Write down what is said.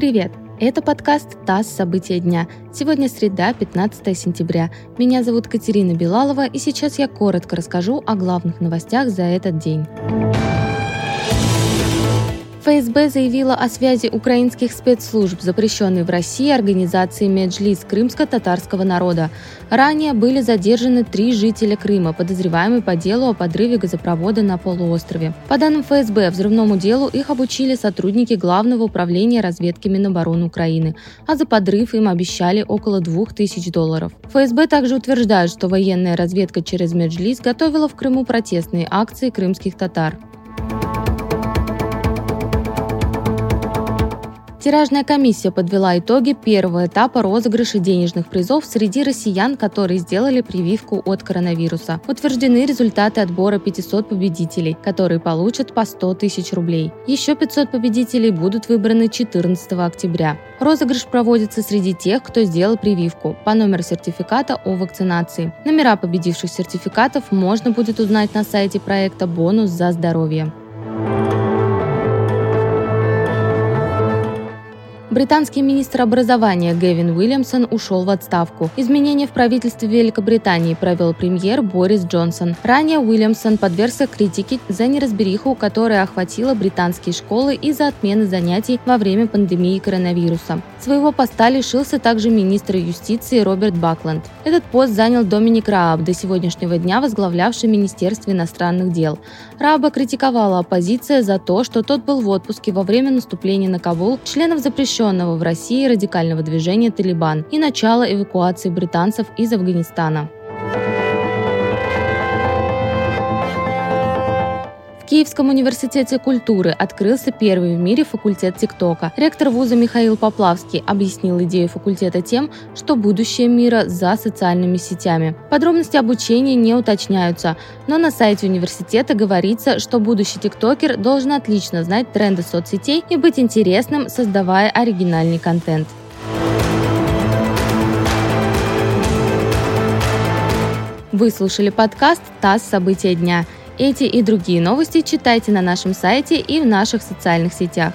Привет! Это подкаст «ТАСС. События дня». Сегодня среда, 15 сентября. Меня зовут Катерина Белалова, и сейчас я коротко расскажу о главных новостях за этот день. ФСБ заявила о связи украинских спецслужб, запрещенной в России организации Меджлис крымско-татарского народа. Ранее были задержаны три жителя Крыма, подозреваемые по делу о подрыве газопровода на полуострове. По данным ФСБ, взрывному делу их обучили сотрудники Главного управления разведки Минобороны Украины, а за подрыв им обещали около 2000 долларов. ФСБ также утверждает, что военная разведка через Меджлис готовила в Крыму протестные акции крымских татар. Тиражная комиссия подвела итоги первого этапа розыгрыша денежных призов среди россиян, которые сделали прививку от коронавируса. Утверждены результаты отбора 500 победителей, которые получат по 100 тысяч рублей. Еще 500 победителей будут выбраны 14 октября. Розыгрыш проводится среди тех, кто сделал прививку по номеру сертификата о вакцинации. Номера победивших сертификатов можно будет узнать на сайте проекта «Бонус за здоровье». Британский министр образования Гэвин Уильямсон ушел в отставку. Изменения в правительстве Великобритании провел премьер Борис Джонсон. Ранее Уильямсон подвергся критике за неразбериху, которая охватила британские школы из-за отмены занятий во время пандемии коронавируса. Своего поста лишился также министр юстиции Роберт Бакланд. Этот пост занял Доминик Рааб, до сегодняшнего дня возглавлявший Министерство иностранных дел. Рааба критиковала оппозиция за то, что тот был в отпуске во время наступления на Кабул членов запрещенного запрещенного в России радикального движения «Талибан» и начала эвакуации британцев из Афганистана. Киевском университете культуры открылся первый в мире факультет ТикТока. Ректор вуза Михаил Поплавский объяснил идею факультета тем, что будущее мира за социальными сетями. Подробности обучения не уточняются, но на сайте университета говорится, что будущий тиктокер должен отлично знать тренды соцсетей и быть интересным, создавая оригинальный контент. Вы слушали подкаст «ТАСС. События дня». Эти и другие новости читайте на нашем сайте и в наших социальных сетях.